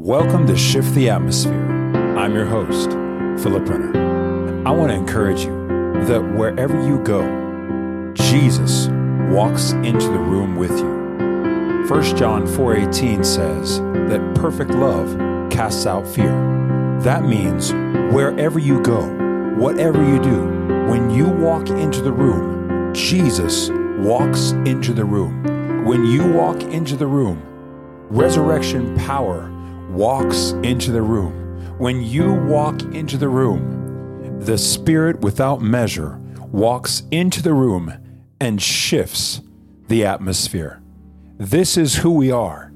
Welcome to Shift the Atmosphere. I'm your host, Philip Renner. I want to encourage you that wherever you go, Jesus walks into the room with you. 1 John 4:18 says that perfect love casts out fear. That means wherever you go, whatever you do, when you walk into the room, Jesus walks into the room. When you walk into the room, resurrection power walks into the room. When you walk into the room, the Spirit without measure walks into the room and shifts the atmosphere. This is who we are,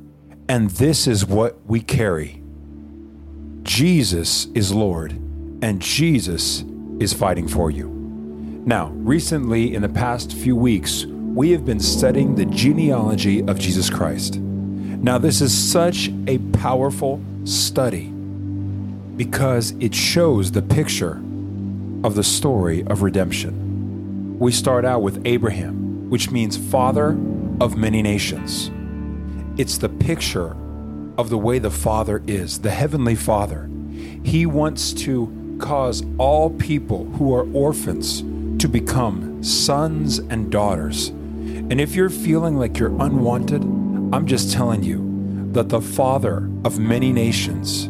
and this is what we carry. Jesus is Lord, and Jesus is fighting for you. Now, recently, in the past few weeks, we have been studying the genealogy of Jesus Christ. Now, this is such a powerful study because it shows the picture of the story of redemption. We start out with Abraham, which means father of many nations. It's the picture of the way the Father is, the Heavenly Father. He wants to cause all people who are orphans to become sons and daughters. And if you're feeling like you're unwanted, I'm just telling you that the Father of many nations,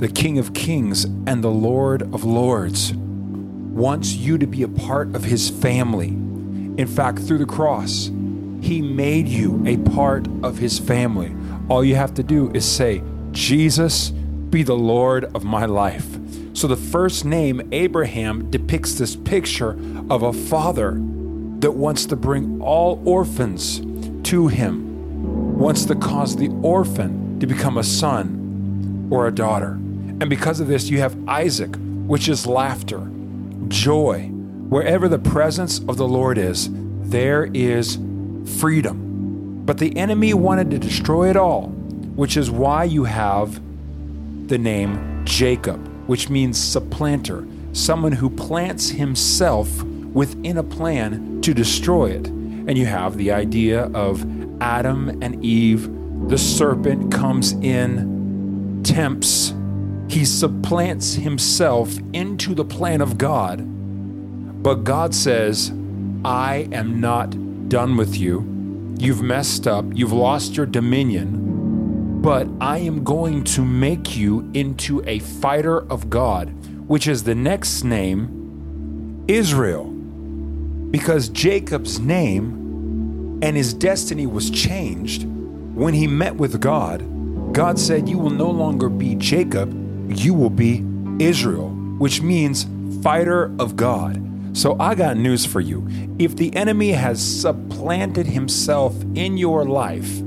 the King of kings and the Lord of lords, wants you to be a part of his family. In fact, through the cross, he made you a part of his family. All you have to do is say, Jesus, be the Lord of my life. So the first name, Abraham, depicts this picture of a father that wants to bring all orphans to him wants to cause the orphan to become a son or a daughter. And because of this, you have Isaac, which is laughter, joy. Wherever the presence of the Lord is, there is freedom. But the enemy wanted to destroy it all, which is why you have the name Jacob, which means supplanter, someone who plants himself within a plan to destroy it. And you have the idea of Adam and Eve, the serpent comes in, tempts, he supplants himself into the plan of God. But God says, I am not done with you. You've messed up, you've lost your dominion, but I am going to make you into a fighter of God, which is the next name, Israel. Because Jacob's name and his destiny was changed when he met with God. God said, You will no longer be Jacob, you will be Israel, which means fighter of God. So I got news for you. If the enemy has supplanted himself in your life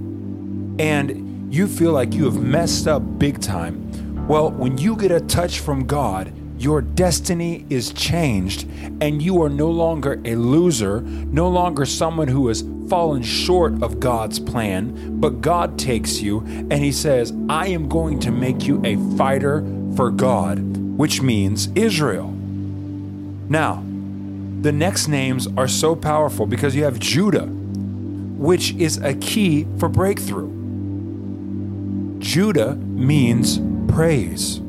and you feel like you have messed up big time, well, when you get a touch from God, your destiny is changed and you are no longer a loser, no longer someone who has fallen short of God's plan, but God takes you and He says, I am going to make you a fighter for God, which means Israel. Now, the next names are so powerful because you have Judah, which is a key for breakthrough. Judah means praise.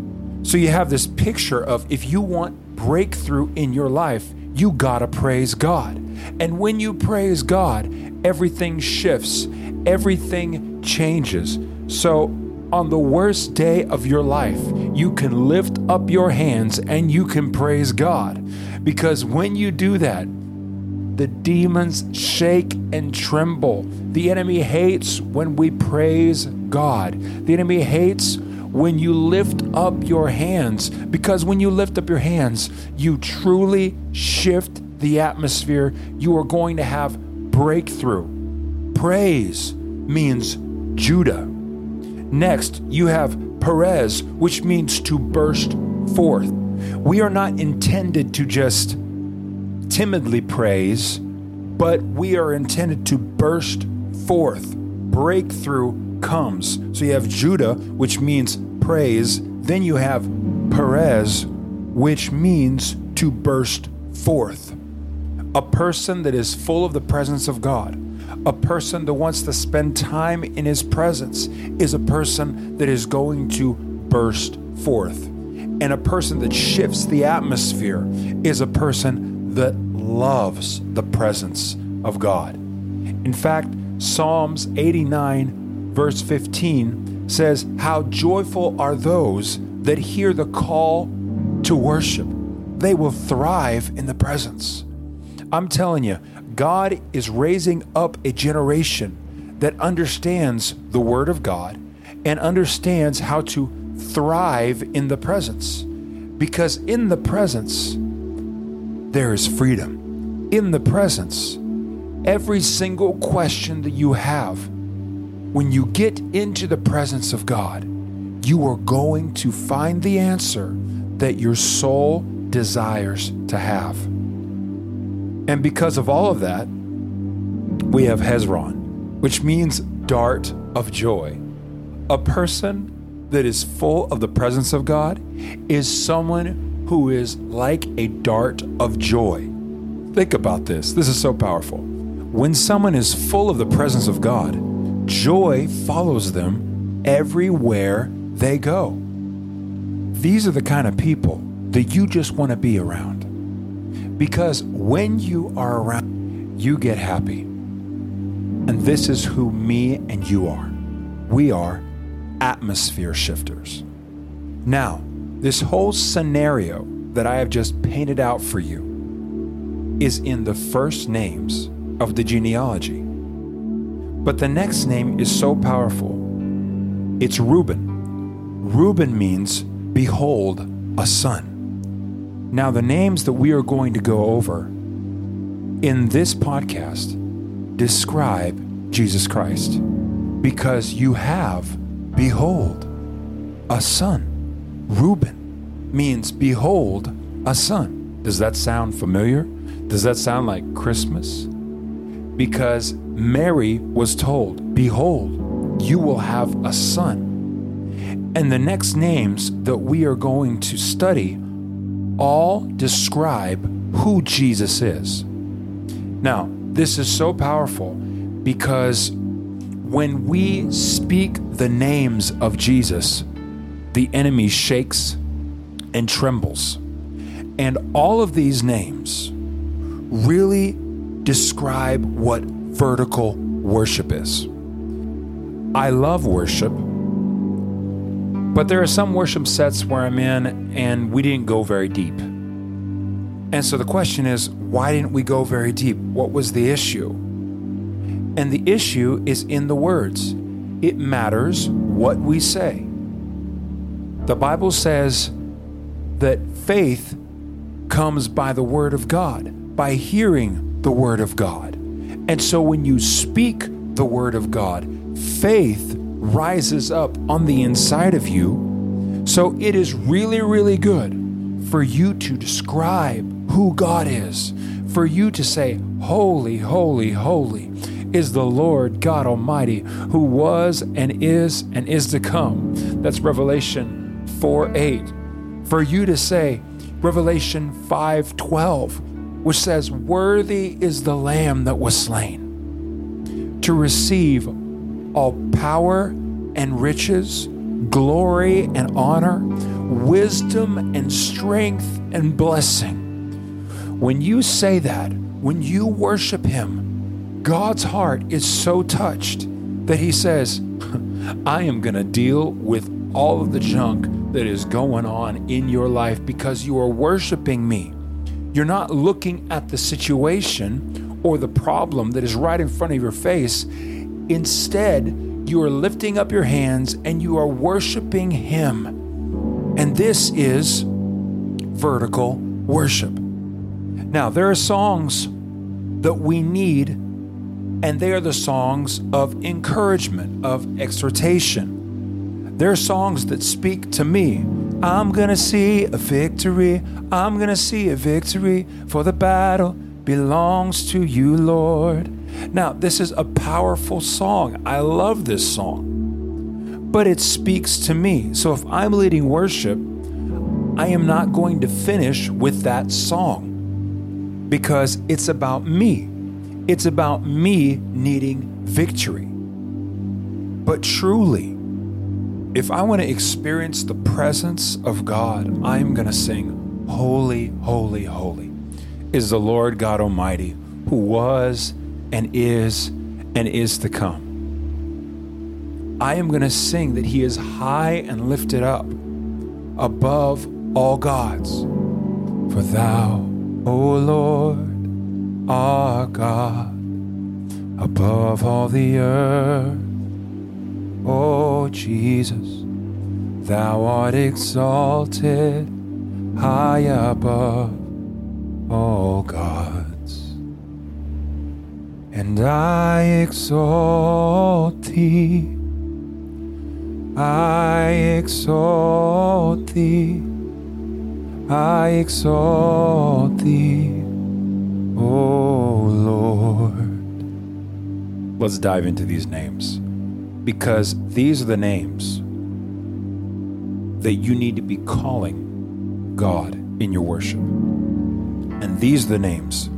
So you have this picture of if you want breakthrough in your life, you gotta praise God. And when you praise God, everything shifts, everything changes. So, on the worst day of your life, you can lift up your hands and you can praise God. Because when you do that, the demons shake and tremble. The enemy hates when we praise God. The enemy hates when you lift up your hands, because when you lift up your hands, you truly shift the atmosphere. You are going to have breakthrough. Praise means Judah. Next, you have Perez, which means to burst forth. We are not intended to just timidly praise, but we are intended to burst forth. Breakthrough comes. So you have Judah, which means praise. Then you have Perez, which means to burst forth. A person that is full of the presence of God, A person that wants to spend time in his presence is a person that is going to burst forth. And a person that shifts the atmosphere is a person that loves the presence of God. In fact, Psalms 89, verse 15 says, How joyful are those that hear the call to worship. They will thrive in the presence. I'm telling you, God is raising up a generation that understands the Word of God and understands how to thrive in the presence. Because in the presence, there is freedom. In the presence, every single question that you have, when you get into the presence of God, you are going to find the answer that your soul desires to have. And because of all of that, we have Hezron, which means dart of joy. A person that is full of the presence of God is someone who is like a dart of joy. Think about this. This is so powerful. When someone is full of the presence of God, joy follows them everywhere they go. These are the kind of people that you just want to be around. Because when you are around, you get happy. And this is who me and you are. We are atmosphere shifters. Now, this whole scenario that I have just painted out for you is in the first names of the genealogy. But the next name is so powerful. It's Reuben. Reuben means, behold, a son. Now, the names that we are going to go over in this podcast describe Jesus Christ because you have, behold, a son. Reuben means, behold, a son. Does that sound familiar? Does that sound like Christmas? Because Mary was told, Behold, you will have a son. And the next names that we are going to study all describe who Jesus is. Now, this is so powerful because when we speak the names of Jesus, the enemy shakes and trembles. And all of these names really describe what vertical worship is. I love worship but there are some worship sets where I'm in and we didn't go very deep. And so the question is, why didn't we go very deep? What was the issue? And the issue is in the words. It matters what we say. The Bible says that faith comes by the Word of God, by hearing the Word of God. And so when you speak the Word of God, faith rises up on the inside of you. So it is really, really good for you to describe who God is, for you to say, Holy, holy, holy is the Lord God Almighty, who was and is and is to come. That's Revelation 4 8. For you to say, Revelation 5 12, which says, Worthy is the Lamb that was slain to receive all power and riches, glory and honor, wisdom and strength and blessing. When you say that, when you worship Him, God's heart is so touched that He says, I am going to deal with all of the junk that is going on in your life because you are worshiping me. You're not looking at the situation or the problem that is right in front of your face. Instead, you are lifting up your hands and you are worshiping Him. And this is vertical worship. Now, there are songs that we need, and they are the songs of encouragement, of exhortation. There are songs that speak to me. I'm to see a victory. I'm to see a victory, for the battle belongs to you, Lord. Now, this is a powerful song. I love this song, but it speaks to me. So if I'm leading worship, I am not going to finish with that song because it's about me. It's about me needing victory. But truly, if I want to experience the presence of God, I'm going to sing, Holy, Holy, Holy is the Lord God Almighty, who was and is and is to come. I am going to sing that He is high and lifted up above all gods. For Thou, O Lord, art God above all the earth. O Jesus, Thou art exalted high above all gods. And I exalt Thee, I exalt Thee, I exalt Thee, O Lord. Let's dive into these names because these are the names that you need to be calling God in your worship. And these are the names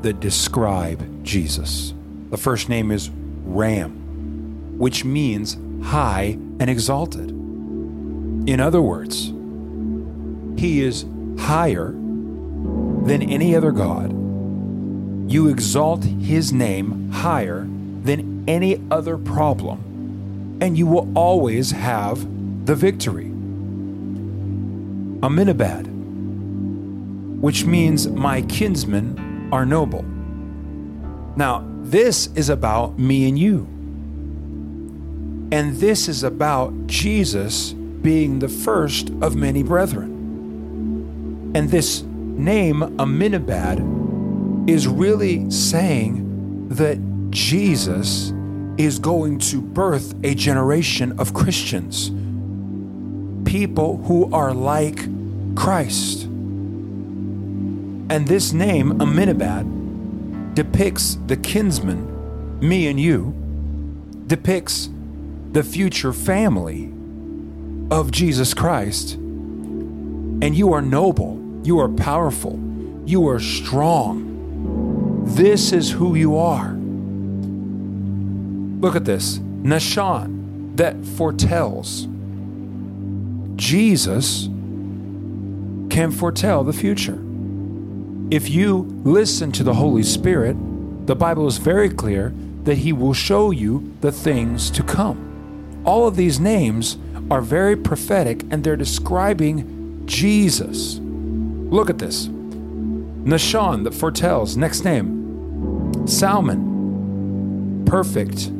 that describe Jesus. The first name is Ram, which means high and exalted. In other words, he is higher than any other God. You exalt his name higher any other problem, and you will always have the victory. Aminabad, which means my kinsmen are noble. Now, this is about me and you. And this is about Jesus being the first of many brethren. And this name, Aminabad, is really saying that Jesus is going to birth a generation of Christians, people who are like Christ. And this name, Aminabad, depicts the kinsman, me and you, depicts the future family of Jesus Christ. And you are noble, you are powerful, you are strong. This is who you are. Look at this Nahshon that foretells. Jesus can foretell the future. If you listen to the Holy Spirit, the Bible is very clear that He will show you the things to come. All of these names are very prophetic and they're describing Jesus. Look at this Nahshon that foretells, next name, Salmon, perfect,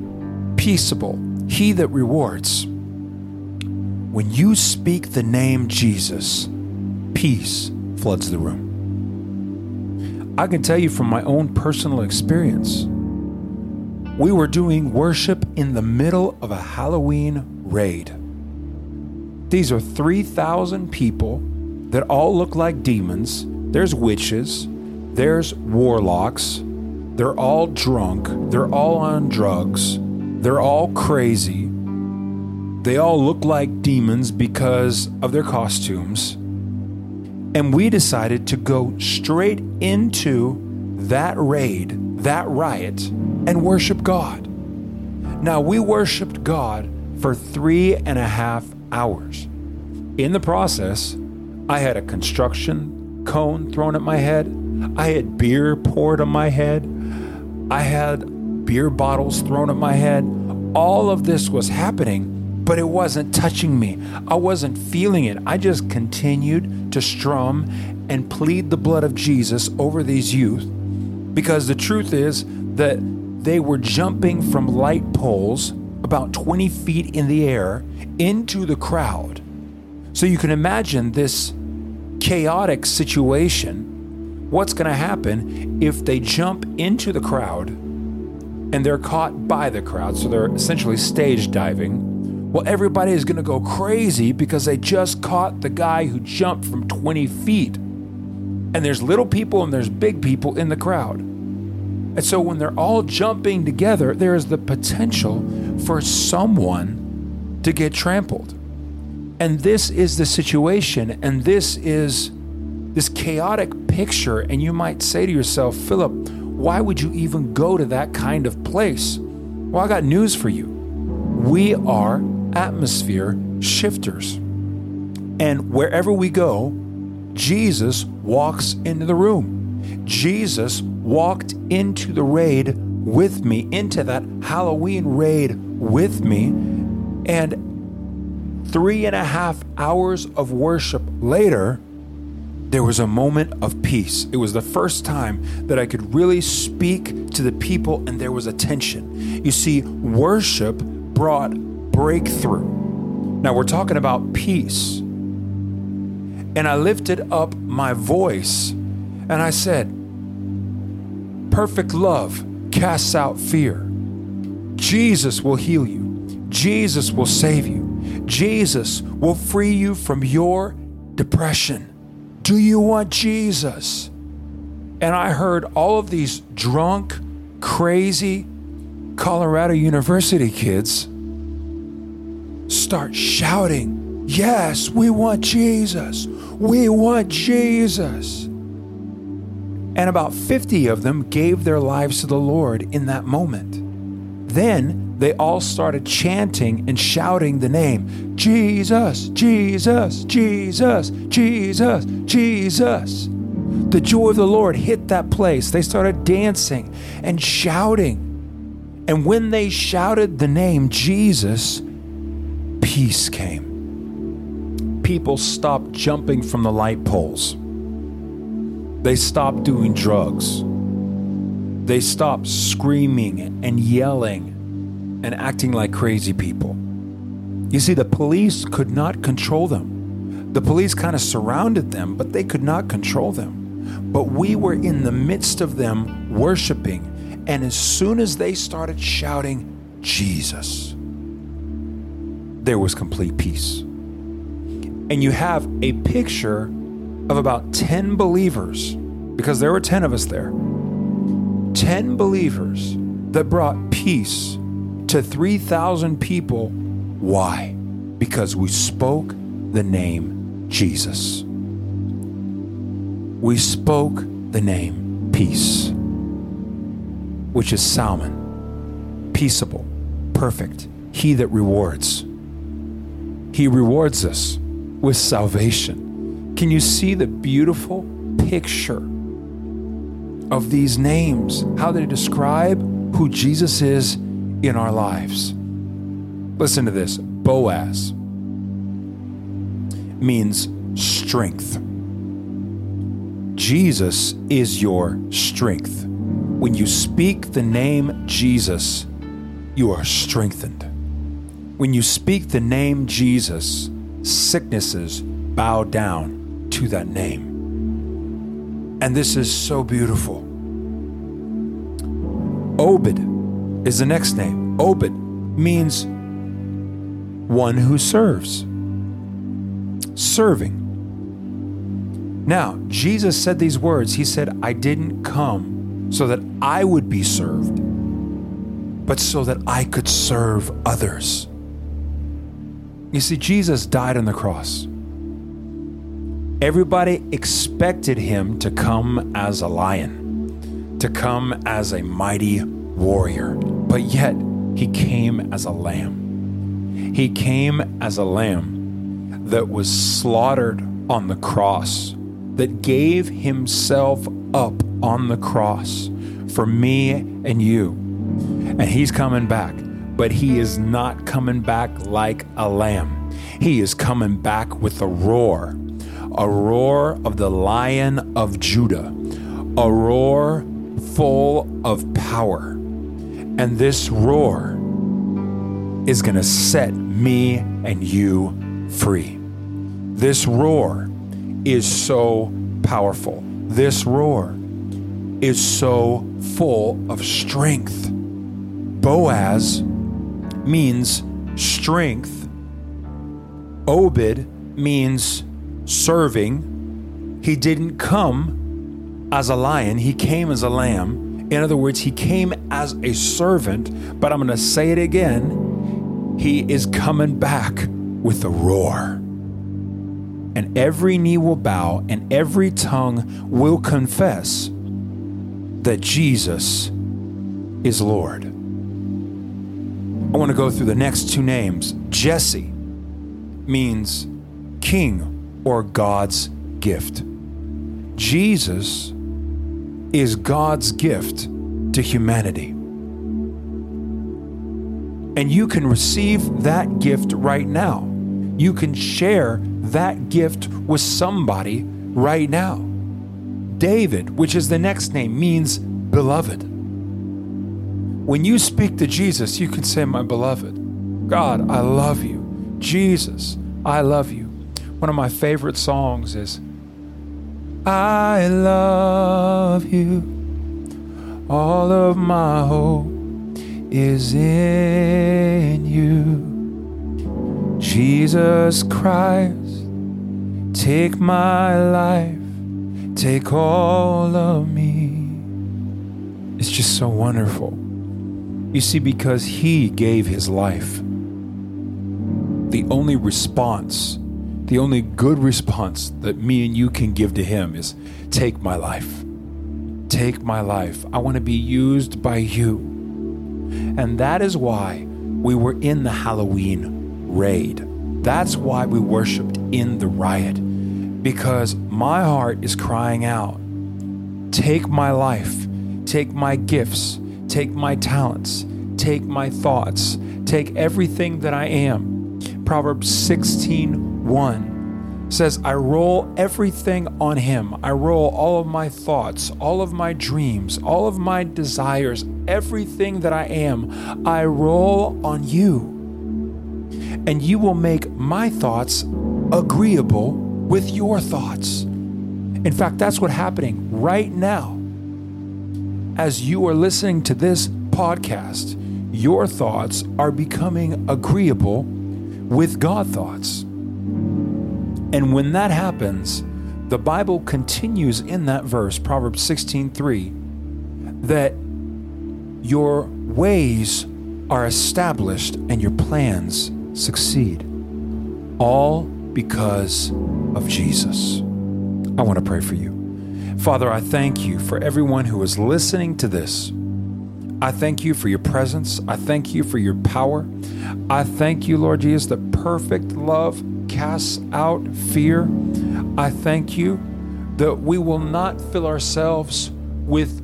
peaceable, he that rewards. When you speak the name Jesus, peace floods the room. I can tell you from my own personal experience, we were doing worship in the middle of a Halloween raid. These are 3,000 people that all look like demons. There's witches, there's warlocks, they're all drunk, they're all on drugs they're all crazy. They all look like demons because of their costumes. And we decided to go straight into that raid, that riot, and worship God. Now, we worshiped God for three and a half hours. In the process, I had a construction cone thrown at my head, I had beer poured on my head, I had beer bottles thrown at my head. All of this was happening, but it wasn't touching me. I wasn't feeling it. I just continued to strum and plead the blood of Jesus over these youth because the truth is that they were jumping from light poles about 20 feet in the air into the crowd. So you can imagine this chaotic situation. What's going to happen if they jump into the crowd and they're caught by the crowd, so they're essentially stage diving. Well, everybody is going to go crazy because they just caught the guy who jumped from 20 feet. And there's little people and there's big people in the crowd. And so when they're all jumping together, there is the potential for someone to get trampled. And this is the situation, and this is this chaotic picture. And you might say to yourself, Philip, why would you even go to that kind of place? Well, I got news for you. We are atmosphere shifters. And wherever we go, Jesus walks into the room. Jesus walked into the raid with me, into that Halloween raid with me. And three and a half hours of worship later, there was a moment of peace. It was the first time that I could really speak to the people and there was attention. You see, worship brought breakthrough. Now we're talking about peace. And I lifted up my voice and I said, Perfect love casts out fear. Jesus will heal you. Jesus will save you. Jesus will free you from your depression. Do you want Jesus? And I heard all of these drunk, crazy Colorado University kids start shouting Yes, we want Jesus. We want Jesus. And about 50 of them gave their lives to the Lord in that moment. Then they all started chanting and shouting the name Jesus, Jesus, Jesus, Jesus, Jesus. The joy of the Lord hit that place. They started dancing and shouting. And when they shouted the name Jesus, peace came people stopped jumping from the light poles. They stopped doing drugs. They stopped screaming and yelling and acting like crazy people. You see, the police could not control them. The police kind of surrounded them, but they could not control them. But we were in the midst of them worshiping, and as soon as they started shouting, Jesus, there was complete peace and you have a picture of about 10 believers, because there were 10 of us there, 10 believers that brought peace to 3,000 people. Why? Because we spoke the name Jesus. We spoke the name peace, which is Salmon, peaceable, perfect, he that rewards. He rewards us with salvation. Can you see the beautiful picture of these names? How they describe who Jesus is in our lives. Listen to this Boaz means strength. Jesus is your strength. When you speak the name Jesus, you are strengthened. When you speak the name Jesus, sicknesses bow down to that name. And this is so beautiful. Obed is the next name. Obed means one who serves, serving. Now, Jesus said these words He said, I didn't come so that I would be served, but so that I could serve others. You see, Jesus died on the cross. Everybody expected him to come as a lion, to come as a mighty warrior, but yet he came as a lamb. He came as a lamb that was slaughtered on the cross, that gave himself up on the cross for me and you. And he's coming back but he is not coming back like a lamb. He is coming back with a roar, a roar of the lion of Judah, a roar full of power. And this roar is going to set me and you free. This roar is so powerful. This roar is so full of strength. Boaz means strength. Obed means serving. He didn't come as a lion, he came as a lamb. In other words, he came as a servant, but I'm going to say it again. He is coming back with a roar. And every knee will bow and every tongue will confess that Jesus is Lord. I want to go through the next two names. Jesse means king or God's gift. Jesus is God's gift to humanity. And you can receive that gift right now. You can share that gift with somebody right now. David, which is the next name, means beloved. When you speak to Jesus, you can say, My beloved, God, I love you. Jesus, I love you. One of my favorite songs is, I love you. All of my hope is in you. Jesus Christ, take my life, take all of me. It's just so wonderful. You see, because He gave His life, the only response, the only good response that me and you can give to Him is take my life. Take my life. I want to be used by you. And that is why we were in the Halloween raid. That's why we worshiped in the riot, because my heart is crying out Take my life, take my gifts, take my talents, take my thoughts, take everything that I am. Proverbs 16 1 says, I roll everything on him. I roll all of my thoughts, all of my dreams, all of my desires, everything that I am. I roll on you and you will make my thoughts agreeable with your thoughts. In fact, that's what's happening right now. As you are listening to this podcast, your thoughts are becoming agreeable with God thoughts. And when that happens, the Bible continues in that verse, Proverbs 16:3, that your ways are established and your plans succeed. All because of Jesus. I want to pray for you. Father, I thank you for everyone who is listening to this. I thank you for your presence. I thank you for your power. I thank you, Lord Jesus, that perfect love casts out fear. I thank you that we will not fill ourselves with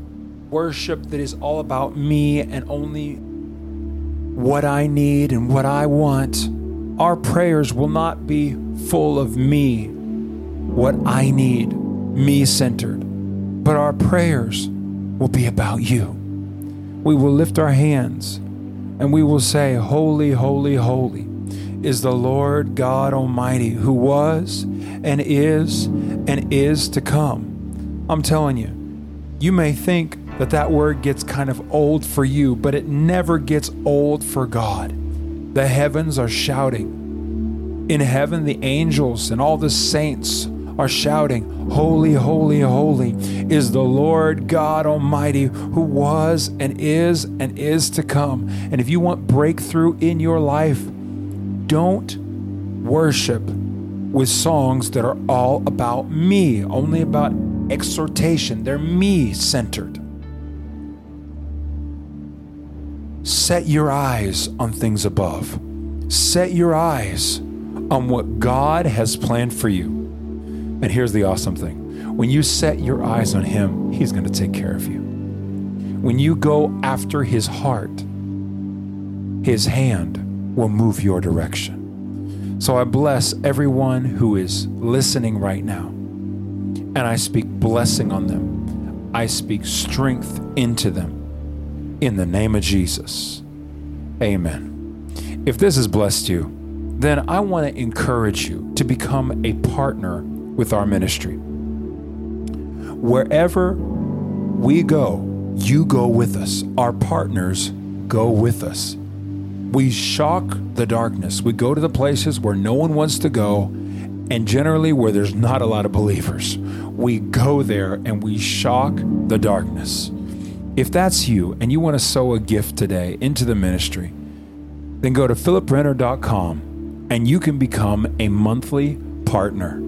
worship that is all about me and only what I need and what I want, our prayers will not be full of me, what I need, me centered, but our prayers will be about you. We will lift our hands and we will say, Holy, holy, holy is the Lord God Almighty who was and is and is to come. I'm telling you, you may think that that word gets kind of old for you, but it never gets old for God. The heavens are shouting. In heaven, the angels and all the saints are shouting, Holy, holy, holy is the Lord God Almighty who was and is and is to come. And if you want breakthrough in your life, don't worship with songs that are all about me, only about exhortation. They're me centered. Set your eyes on things above. Set your eyes on what God has planned for you. And here's the awesome thing when you set your eyes on Him, He's going to take care of you. When you go after His heart, His hand will move your direction. So I bless everyone who is listening right now. And I speak blessing on them. I speak strength into them in the name of Jesus. Amen. If this has blessed you, then I want to encourage you to become a partner with our ministry. Wherever we go, you go with us. Our partners go with us. We shock the darkness. We go to the places where no one wants to go and generally where there's not a lot of believers. We go there and we shock the darkness. If that's you and you want to sow a gift today into the ministry, then go to philiprenner.com and you can become a monthly partner.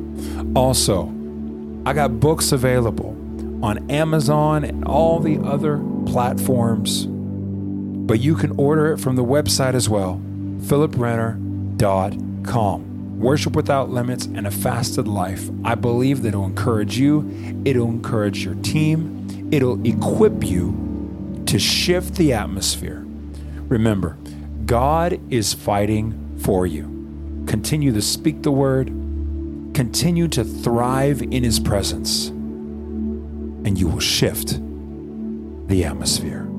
Also, I got books available on Amazon and all the other platforms. But you can order it from the website as well, philiprenner.com. Worship Without Limits and a Fasted Life. I believe that it'll encourage you, it'll encourage your team, it'll equip you to shift the atmosphere. Remember, God is fighting for you. Continue to speak the word, continue to thrive in his presence, and you will shift the atmosphere.